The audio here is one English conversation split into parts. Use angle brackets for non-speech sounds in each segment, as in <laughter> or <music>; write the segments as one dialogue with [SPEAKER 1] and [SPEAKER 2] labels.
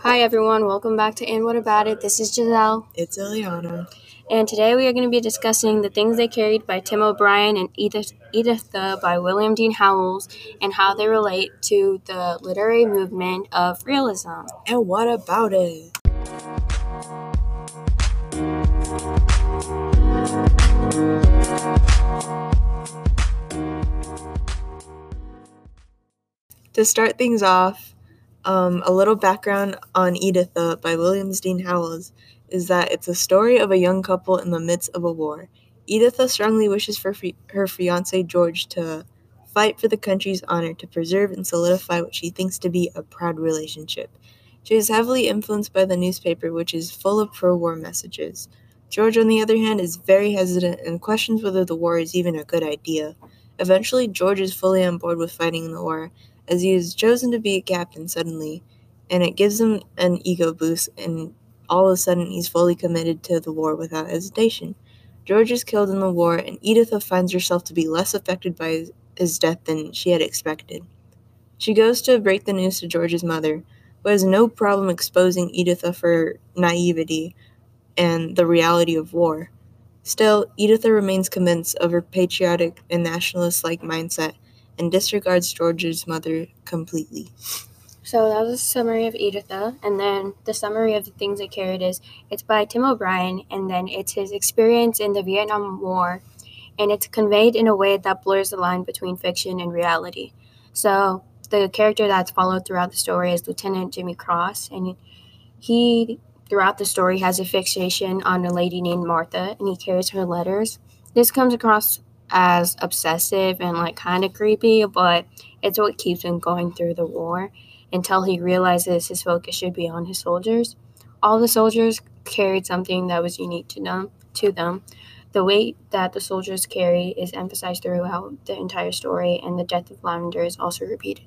[SPEAKER 1] Hi everyone, welcome back to And What About It. This is Giselle.
[SPEAKER 2] It's Eliana.
[SPEAKER 1] And today we are going to be discussing The Things They Carried by Tim O'Brien and Edith, Editha by William Dean Howells and how they relate to the literary movement of realism.
[SPEAKER 2] And what about it? To start things off, um, a little background on Editha by Williams Dean Howells is that it's a story of a young couple in the midst of a war. Editha strongly wishes for fi- her fiance George to fight for the country's honor to preserve and solidify what she thinks to be a proud relationship. She is heavily influenced by the newspaper, which is full of pro war messages. George, on the other hand, is very hesitant and questions whether the war is even a good idea. Eventually, George is fully on board with fighting in the war, as he is chosen to be a captain suddenly, and it gives him an ego boost, and all of a sudden he's fully committed to the war without hesitation. George is killed in the war, and Editha finds herself to be less affected by his, his death than she had expected. She goes to break the news to George's mother, who has no problem exposing Editha for naivety and the reality of war. Still, Editha remains convinced of her patriotic and nationalist like mindset and disregards George's mother completely.
[SPEAKER 1] So that was a summary of Editha, and then the summary of the things they carried is it's by Tim O'Brien, and then it's his experience in the Vietnam War, and it's conveyed in a way that blurs the line between fiction and reality. So the character that's followed throughout the story is Lieutenant Jimmy Cross, and he throughout the story has a fixation on a lady named Martha, and he carries her letters. This comes across as obsessive and like kind of creepy, but it's what keeps him going through the war until he realizes his focus should be on his soldiers. All the soldiers carried something that was unique to them. To them, the weight that the soldiers carry is emphasized throughout the entire story, and the death of Lavender is also repeated.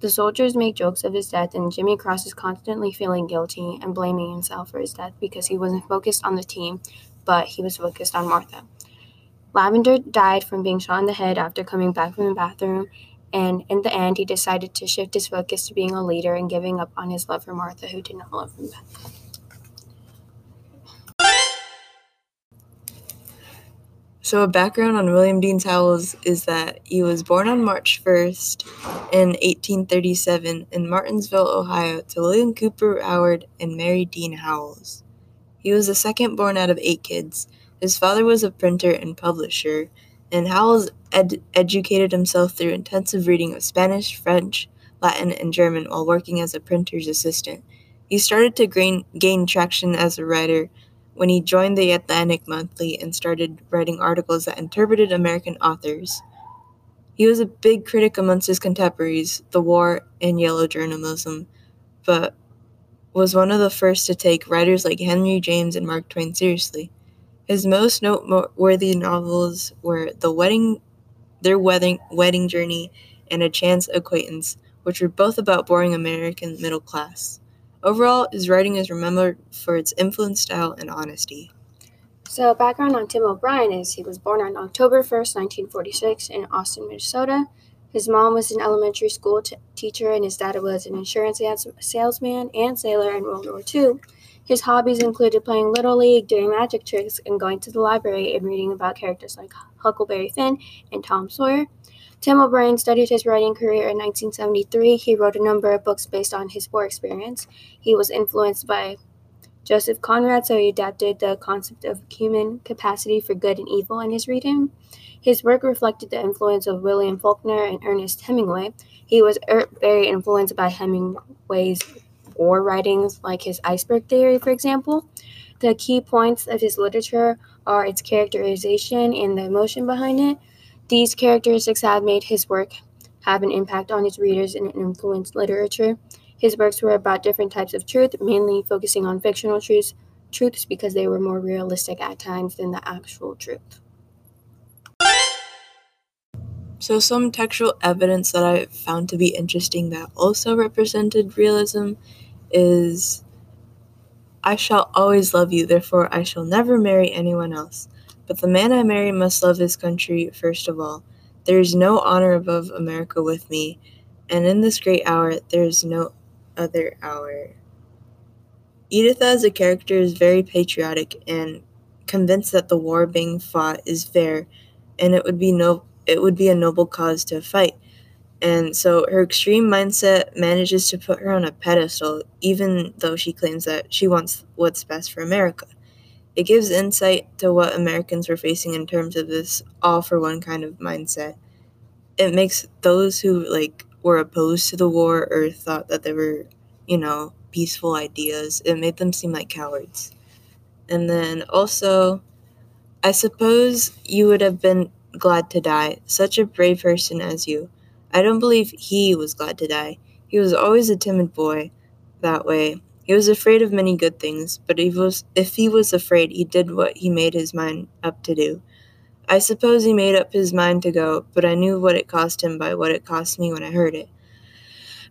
[SPEAKER 1] The soldiers make jokes of his death, and Jimmy Cross is constantly feeling guilty and blaming himself for his death because he wasn't focused on the team, but he was focused on Martha. Lavender died from being shot in the head after coming back from the bathroom, and in the end, he decided to shift his focus to being a leader and giving up on his love for Martha, who did not love him back.
[SPEAKER 2] So, a background on William Dean Howells is that he was born on March 1st in 1837 in Martinsville, Ohio, to William Cooper Howard and Mary Dean Howells. He was the second born out of eight kids. His father was a printer and publisher, and Howells ed- educated himself through intensive reading of Spanish, French, Latin, and German while working as a printer's assistant. He started to gain, gain traction as a writer when he joined the Atlantic Monthly and started writing articles that interpreted American authors. He was a big critic amongst his contemporaries, the war and yellow journalism, but was one of the first to take writers like Henry James and Mark Twain seriously. His most noteworthy novels were The Wedding, Their Wedding, Wedding Journey, and A Chance Acquaintance, which were both about boring American middle class. Overall, his writing is remembered for its influence, style, and honesty.
[SPEAKER 1] So, background on Tim O'Brien is he was born on October 1st, 1946, in Austin, Minnesota. His mom was an elementary school t- teacher, and his dad was an insurance salesman and sailor in World War II. His hobbies included playing Little League, doing magic tricks, and going to the library and reading about characters like Huckleberry Finn and Tom Sawyer. Tim O'Brien studied his writing career in 1973. He wrote a number of books based on his war experience. He was influenced by Joseph Conrad, so he adapted the concept of human capacity for good and evil in his reading. His work reflected the influence of William Faulkner and Ernest Hemingway. He was er- very influenced by Hemingway's war writings, like his iceberg theory, for example. The key points of his literature are its characterization and the emotion behind it. These characteristics have made his work have an impact on his readers and influenced literature. His works were about different types of truth, mainly focusing on fictional truths, truths because they were more realistic at times than the actual truth.
[SPEAKER 2] So, some textual evidence that I found to be interesting that also represented realism is I shall always love you, therefore I shall never marry anyone else. But the man I marry must love his country first of all. There is no honor above America with me, and in this great hour there is no other hour Editha as a character is very patriotic and convinced that the war being fought is fair and it would be no it would be a noble cause to fight. And so her extreme mindset manages to put her on a pedestal, even though she claims that she wants what's best for America. It gives insight to what Americans were facing in terms of this all for one kind of mindset. It makes those who like were opposed to the war or thought that they were, you know, peaceful ideas, it made them seem like cowards. And then also, I suppose you would have been glad to die, such a brave person as you. I don't believe he was glad to die. He was always a timid boy that way. He was afraid of many good things, but if, was, if he was afraid, he did what he made his mind up to do. I suppose he made up his mind to go, but I knew what it cost him by what it cost me when I heard it.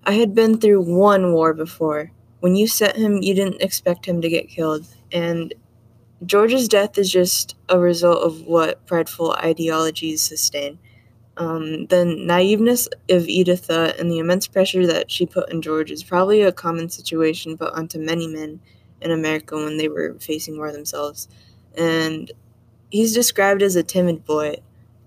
[SPEAKER 2] I had been through one war before. When you sent him, you didn't expect him to get killed, and George's death is just a result of what prideful ideologies sustain. Um, the naiveness of Editha and the immense pressure that she put on George is probably a common situation put onto many men in America when they were facing war themselves. And he's described as a timid boy.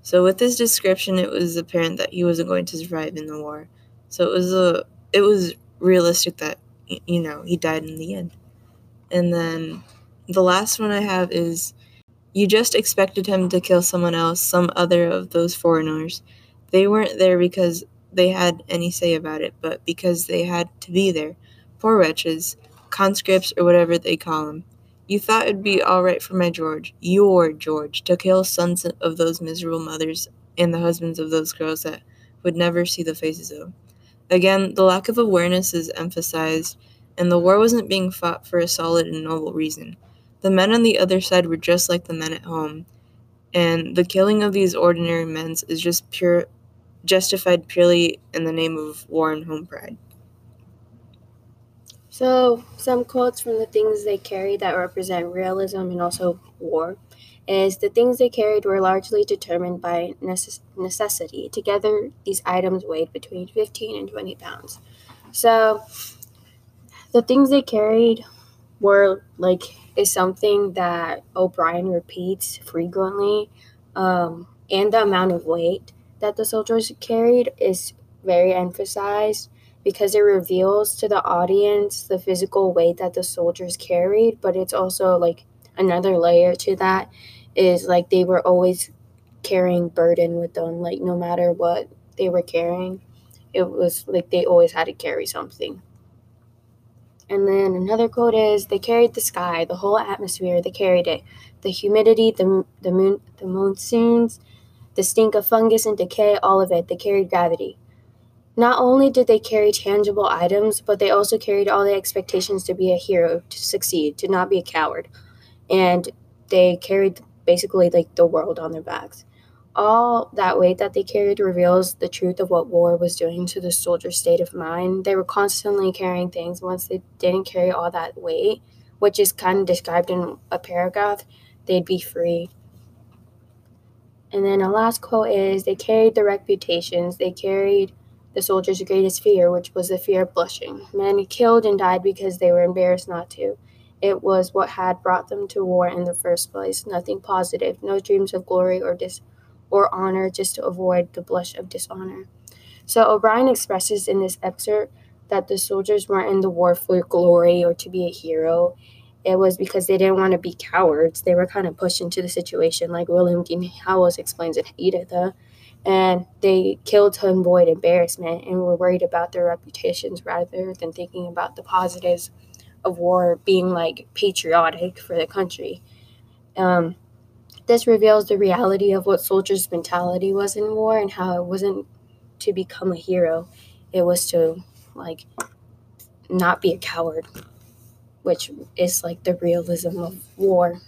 [SPEAKER 2] So with this description, it was apparent that he wasn't going to survive in the war. So it was a it was realistic that you know he died in the end. And then the last one I have is you just expected him to kill someone else, some other of those foreigners. They weren't there because they had any say about it, but because they had to be there. Poor wretches, conscripts or whatever they call them. You thought it'd be all right for my George, your George, to kill sons of those miserable mothers and the husbands of those girls that would never see the faces of. Again, the lack of awareness is emphasized, and the war wasn't being fought for a solid and noble reason. The men on the other side were just like the men at home, and the killing of these ordinary men is just pure justified purely in the name of war and home pride.
[SPEAKER 1] So, some quotes from the things they carried that represent realism and also war is the things they carried were largely determined by necess- necessity. Together, these items weighed between 15 and 20 pounds. So, the things they carried were like is something that O'Brien repeats frequently, um, and the amount of weight that the soldiers carried is very emphasized because it reveals to the audience the physical weight that the soldiers carried, but it's also like another layer to that is like they were always carrying burden with them, like no matter what they were carrying, it was like they always had to carry something. And then another quote is they carried the sky, the whole atmosphere, they carried it. The humidity, the, the moon, the monsoons, the stink of fungus and decay, all of it. They carried gravity. Not only did they carry tangible items, but they also carried all the expectations to be a hero, to succeed, to not be a coward. And they carried basically like the world on their backs. All that weight that they carried reveals the truth of what war was doing to the soldiers' state of mind. They were constantly carrying things. Once they didn't carry all that weight, which is kind of described in a paragraph, they'd be free. And then a last quote is they carried the reputations, they carried the soldiers' greatest fear, which was the fear of blushing. Men killed and died because they were embarrassed not to. It was what had brought them to war in the first place. Nothing positive, no dreams of glory or dis or honor just to avoid the blush of dishonor. So O'Brien expresses in this excerpt that the soldiers weren't in the war for glory or to be a hero. It was because they didn't want to be cowards. They were kind of pushed into the situation, like William Dean Howells explains in Editha. And they killed to avoid embarrassment and were worried about their reputations rather than thinking about the positives of war being like patriotic for the country. Um, this reveals the reality of what soldiers' mentality was in war and how it wasn't to become a hero, it was to like not be a coward, which is like the realism of war.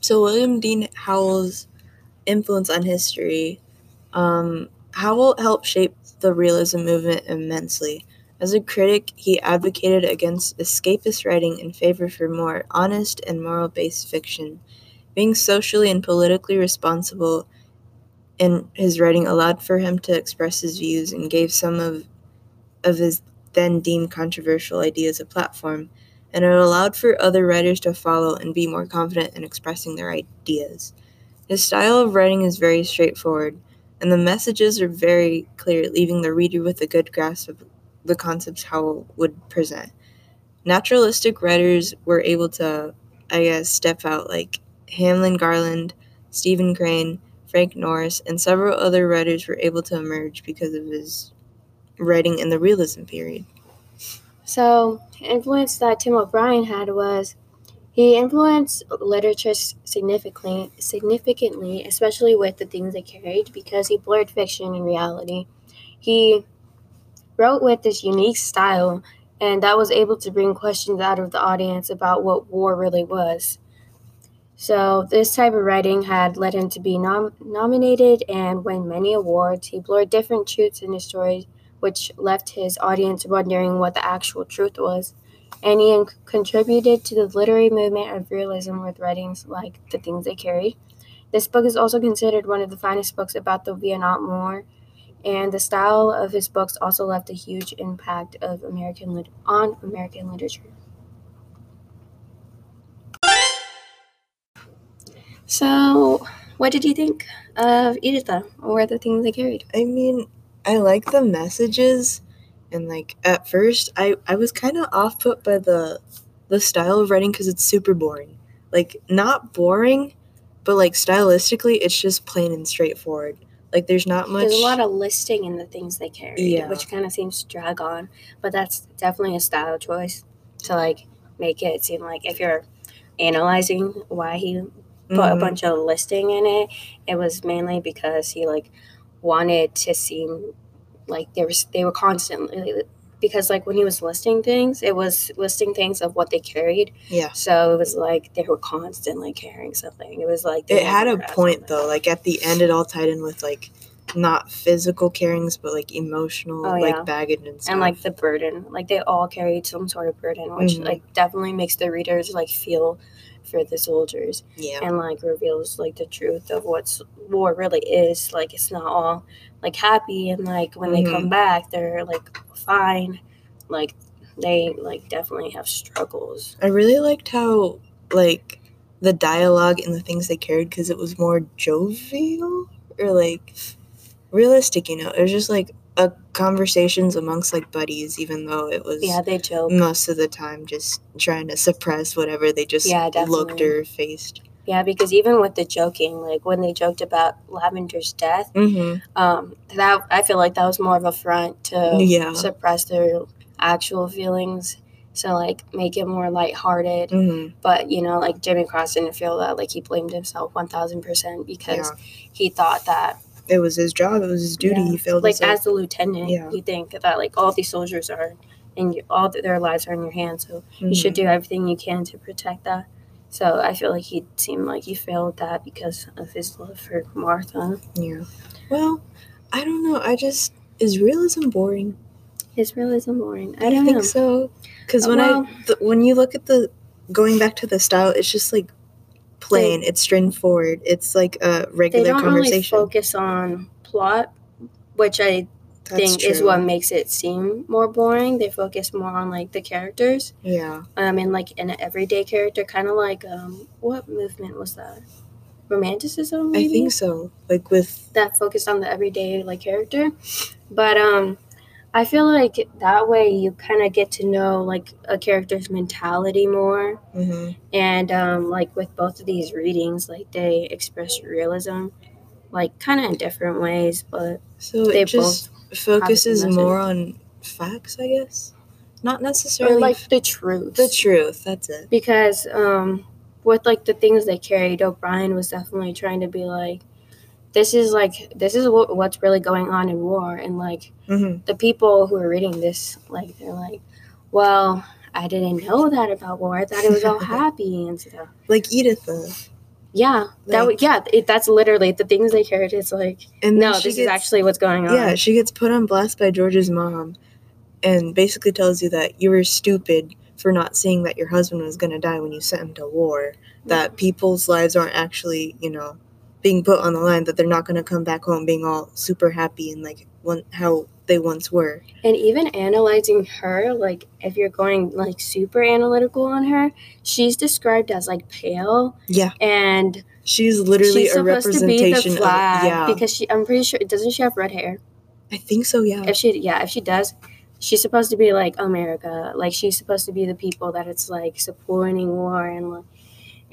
[SPEAKER 2] So William Dean Howell's influence on history, um, Howell helped shape the realism movement immensely. As a critic, he advocated against escapist writing in favor for more honest and moral based fiction. Being socially and politically responsible in his writing allowed for him to express his views and gave some of of his then deemed controversial ideas a platform, and it allowed for other writers to follow and be more confident in expressing their ideas. His style of writing is very straightforward, and the messages are very clear, leaving the reader with a good grasp of the concepts Howell would present. Naturalistic writers were able to, I guess, step out like Hamlin Garland, Stephen Crane, Frank Norris, and several other writers were able to emerge because of his writing in the realism period.
[SPEAKER 1] So, influence that Tim O'Brien had was he influenced literature significantly, significantly, especially with the things they carried, because he blurred fiction and reality. He wrote with this unique style, and that was able to bring questions out of the audience about what war really was. So, this type of writing had led him to be nom- nominated and win many awards. He blurred different truths in his stories which left his audience wondering what the actual truth was. And he contributed to the literary movement of realism with writings like The Things They Carried. This book is also considered one of the finest books about the Vietnam War, and the style of his books also left a huge impact of American lit- on American literature. So, what did you think of Editha or the things they carried?
[SPEAKER 2] I mean, I like the messages and like at first I I was kind of off put by the the style of writing cuz it's super boring. Like not boring, but like stylistically it's just plain and straightforward. Like there's not much
[SPEAKER 1] There's a lot of listing in the things they carry,
[SPEAKER 2] Yeah.
[SPEAKER 1] which kind of seems to drag on, but that's definitely a style choice to like make it seem like if you're analyzing why he put a
[SPEAKER 2] Mhm.
[SPEAKER 1] bunch of listing in it, it was mainly because he like wanted to seem like there was they were constantly because like when he was listing things, it was listing things of what they carried.
[SPEAKER 2] Yeah.
[SPEAKER 1] So it was like they were constantly carrying something. It was like
[SPEAKER 2] It had a point though. Like at the end it all tied in with like not physical carryings but like emotional
[SPEAKER 1] Oh,
[SPEAKER 2] like baggage and stuff.
[SPEAKER 1] and like the burden like they all carried some sort of burden which
[SPEAKER 2] Mhm.
[SPEAKER 1] like definitely makes the readers like feel for the soldiers
[SPEAKER 2] yeah.
[SPEAKER 1] and like reveals like the truth of what war really is like it's not all like happy and like when they come
[SPEAKER 2] Mhm.
[SPEAKER 1] back they're like fine like they like definitely have struggles
[SPEAKER 2] I really liked how like the dialogue and the things they carried because it was more jovial or like realistic. You know, it was just like a conversations amongst like buddies, even though it was
[SPEAKER 1] yeah they joke
[SPEAKER 2] most of the time just trying to suppress whatever they just
[SPEAKER 1] Yeah,
[SPEAKER 2] looked or faced.
[SPEAKER 1] Yeah because even with the joking like when they joked about lavender's death
[SPEAKER 2] Mm-hmm.
[SPEAKER 1] um that i feel like that was more of a front to
[SPEAKER 2] Yeah.
[SPEAKER 1] suppress their actual feelings so like make it more lighthearted
[SPEAKER 2] Mm-hmm.
[SPEAKER 1] but you know like jimmy cross didn't feel that like he blamed himself 1000% because
[SPEAKER 2] Yeah.
[SPEAKER 1] he thought that
[SPEAKER 2] It was his job. It was his duty.
[SPEAKER 1] Yeah.
[SPEAKER 2] He failed.
[SPEAKER 1] like as the lieutenant
[SPEAKER 2] Yeah.
[SPEAKER 1] you think that like all these soldiers are and all their lives are in your hands so you should
[SPEAKER 2] mhm.
[SPEAKER 1] do everything you can to protect that so i feel like he seemed like he failed that because of his love for martha
[SPEAKER 2] Yeah. Well, I don't know. I just is realism boring.
[SPEAKER 1] Is realism boring i
[SPEAKER 2] you
[SPEAKER 1] don't
[SPEAKER 2] think
[SPEAKER 1] know
[SPEAKER 2] so? Because when
[SPEAKER 1] Well-
[SPEAKER 2] I the, when you look at the going back to the style, it's just like plain. it's straightforward. It's like a
[SPEAKER 1] they
[SPEAKER 2] regular
[SPEAKER 1] don't really
[SPEAKER 2] conversation.
[SPEAKER 1] focus on plot which i
[SPEAKER 2] That's
[SPEAKER 1] think is what makes it seem more boring. They focus more on like the characters.
[SPEAKER 2] Yeah.
[SPEAKER 1] Um, and like an everyday character, kind of like um, what movement was that? Romanticism.
[SPEAKER 2] I think so. Like with
[SPEAKER 1] that focused on the everyday like character. But um, I feel like that way you kind of get to know like a character's mentality more.
[SPEAKER 2] mhm.
[SPEAKER 1] And um, like with both of these readings, like they express realism, like kind of in different ways, but
[SPEAKER 2] so
[SPEAKER 1] they
[SPEAKER 2] just focuses more on facts, I guess. Not
[SPEAKER 1] or
[SPEAKER 2] necessarily
[SPEAKER 1] like the truth.
[SPEAKER 2] the truth. That's it.
[SPEAKER 1] because um with like the things they carried o'brien was definitely trying to be like this is like this is what, what's really going on in war and like
[SPEAKER 2] hmm
[SPEAKER 1] the people who are reading this like they're like well i didn't know that about war i thought it was all <laughs> happy and stuff
[SPEAKER 2] Like Editha.
[SPEAKER 1] Yeah that
[SPEAKER 2] Like-
[SPEAKER 1] yeah it, that's literally the things they carried it's like
[SPEAKER 2] And
[SPEAKER 1] no this is actually what's going on.
[SPEAKER 2] Yeah, she gets put on blast by George's mom and basically tells you that you were stupid for not seeing that your husband was going to die when you sent him to war, that people's lives aren't actually, you know, being put on the line, that they're not going to come back home being all super happy and like when, how they once were.
[SPEAKER 1] And even analyzing her, like if you're going like super analytical on her, she's described as like pale
[SPEAKER 2] Yeah.
[SPEAKER 1] and
[SPEAKER 2] She's literally
[SPEAKER 1] she's
[SPEAKER 2] a
[SPEAKER 1] supposed to be the
[SPEAKER 2] representation
[SPEAKER 1] flag
[SPEAKER 2] of yeah.
[SPEAKER 1] because she I'm pretty sure doesn't she have red hair?
[SPEAKER 2] I think so, yeah.
[SPEAKER 1] If she yeah, if she does, she's supposed to be like America. Like she's supposed to be the people that it's like supporting war and like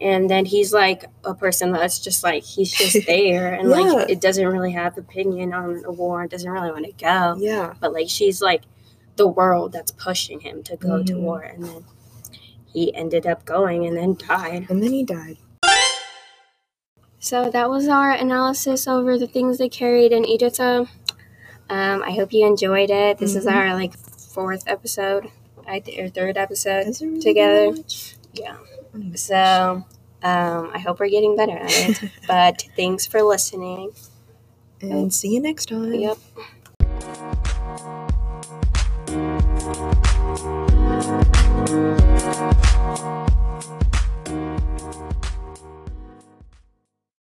[SPEAKER 1] and then he's like a person that's just like he's just <laughs> there and
[SPEAKER 2] Yeah.
[SPEAKER 1] like it doesn't really have opinion on a war, doesn't really want to go.
[SPEAKER 2] Yeah.
[SPEAKER 1] But like she's like the world that's pushing him to go to
[SPEAKER 2] Mhm.
[SPEAKER 1] war and then he ended up going and then died.
[SPEAKER 2] And then he died.
[SPEAKER 1] So that was our analysis over the things they carried in Editha. Um, I hope you enjoyed it. This is
[SPEAKER 2] Mhm.
[SPEAKER 1] our like fourth episode, I th- or third episode.
[SPEAKER 2] Really
[SPEAKER 1] Together.
[SPEAKER 2] much?
[SPEAKER 1] Yeah. So um, I hope we're getting better at it. <laughs> but thanks for listening.
[SPEAKER 2] and see you next time.
[SPEAKER 1] Yep.